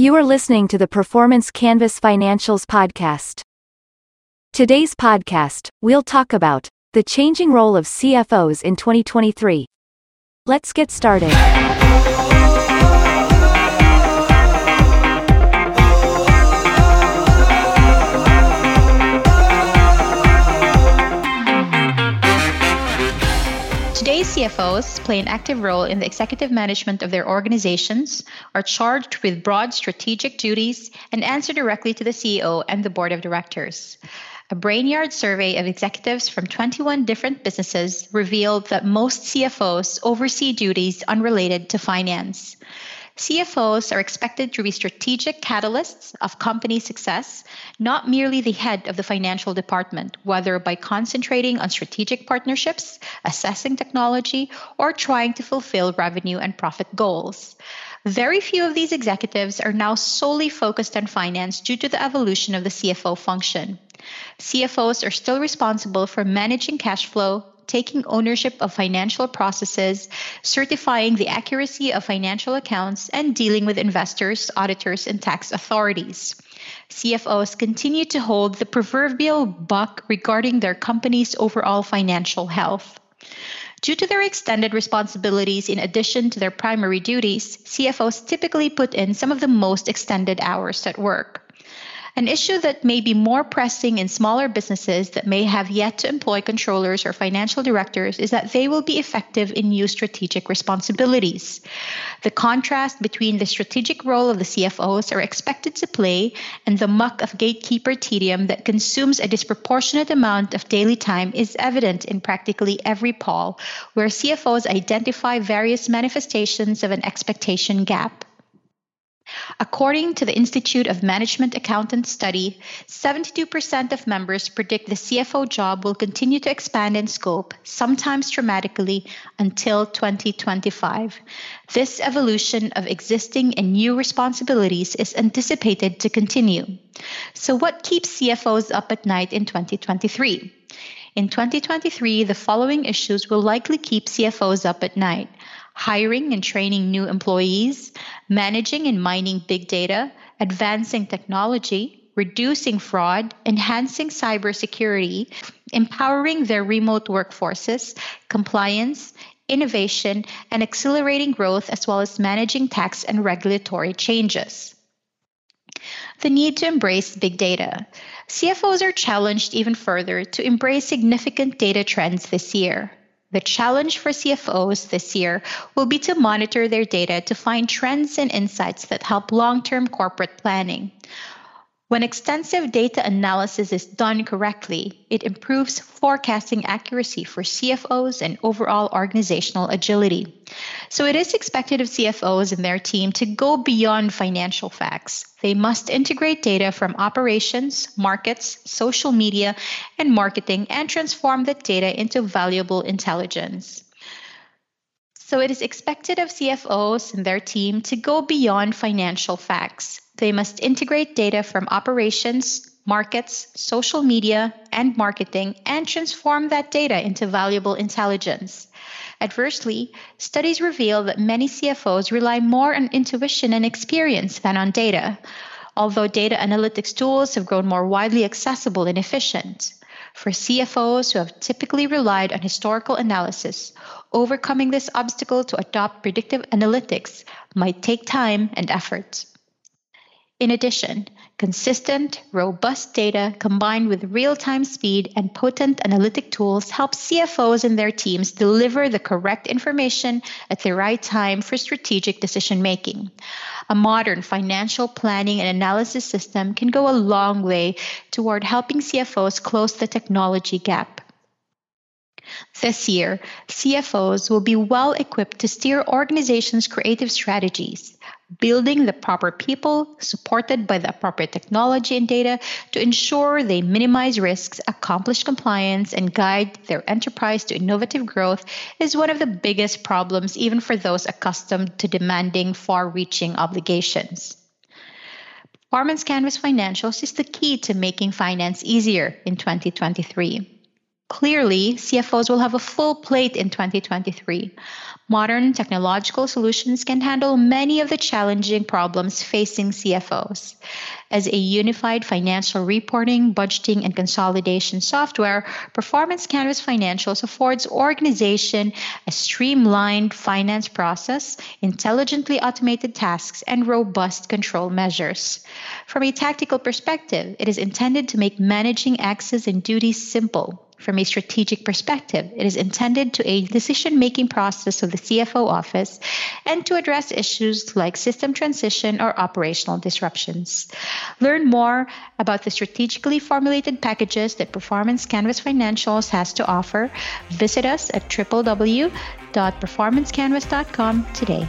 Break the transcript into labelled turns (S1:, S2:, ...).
S1: You are listening to the Performance Canvas Financials podcast. Today's podcast, we'll talk about the changing role of CFOs in 2023. Let's get started.
S2: Today's CFOs play an active role in the executive management of their organizations, are charged with broad strategic duties, and answer directly to the CEO and the board of directors. A Brainyard survey of executives from 21 different businesses revealed that most CFOs oversee duties unrelated to finance. CFOs are expected to be strategic catalysts of company success, not merely the head of the financial department, whether by concentrating on strategic partnerships, assessing technology, or trying to fulfill revenue and profit goals. Very few of these executives are now solely focused on finance due to the evolution of the CFO function. CFOs are still responsible for managing cash flow, taking ownership of financial processes, certifying the accuracy of financial accounts, and dealing with investors, auditors, and tax authorities. CFOs continue to hold the proverbial buck regarding their company's overall financial health. Due to their extended responsibilities in addition to their primary duties, CFOs typically put in some of the most extended hours at work. An issue that may be more pressing in smaller businesses that may have yet to employ controllers or financial directors is that they will be effective in new strategic responsibilities. The contrast between the strategic role of the CFOs are expected to play and the muck of gatekeeper tedium that consumes a disproportionate amount of daily time is evident in practically every poll, where CFOs identify various manifestations of an expectation gap. According to the Institute of Management Accountants study, 72% of members predict the CFO job will continue to expand in scope, sometimes dramatically, until 2025. This evolution of existing and new responsibilities is anticipated to continue. So, what keeps CFOs up at night in 2023? In 2023, the following issues will likely keep CFOs up at night hiring and training new employees, managing and mining big data, advancing technology, reducing fraud, enhancing cybersecurity, empowering their remote workforces, compliance, innovation, and accelerating growth, as well as managing tax and regulatory changes. The need to embrace big data. CFOs are challenged even further to embrace significant data trends this year. The challenge for CFOs this year will be to monitor their data to find trends and insights that help long term corporate planning. When extensive data analysis is done correctly, it improves forecasting accuracy for CFOs and overall organizational agility. So it is expected of CFOs and their team to go beyond financial facts. They must integrate data from operations, markets, social media, and marketing and transform that data into valuable intelligence. So it is expected of CFOs and their team to go beyond financial facts. They must integrate data from operations, markets, social media, and marketing and transform that data into valuable intelligence. Adversely, studies reveal that many CFOs rely more on intuition and experience than on data, although data analytics tools have grown more widely accessible and efficient. For CFOs who have typically relied on historical analysis, overcoming this obstacle to adopt predictive analytics might take time and effort. In addition, consistent, robust data combined with real time speed and potent analytic tools help CFOs and their teams deliver the correct information at the right time for strategic decision making. A modern financial planning and analysis system can go a long way toward helping CFOs close the technology gap. This year, CFOs will be well equipped to steer organizations' creative strategies, building the proper people supported by the appropriate technology and data to ensure they minimize risks, accomplish compliance, and guide their enterprise to innovative growth is one of the biggest problems, even for those accustomed to demanding far reaching obligations. Performance Canvas Financials is the key to making finance easier in 2023. Clearly, CFOs will have a full plate in 2023. Modern technological solutions can handle many of the challenging problems facing CFOs. As a unified financial reporting, budgeting, and consolidation software, Performance Canvas Financials affords organization a streamlined finance process, intelligently automated tasks, and robust control measures. From a tactical perspective, it is intended to make managing access and duties simple from a strategic perspective. It is intended to aid decision-making process of the CFO office and to address issues like system transition or operational disruptions. Learn more about the strategically formulated packages that Performance Canvas Financials has to offer. Visit us at www.performancecanvas.com today.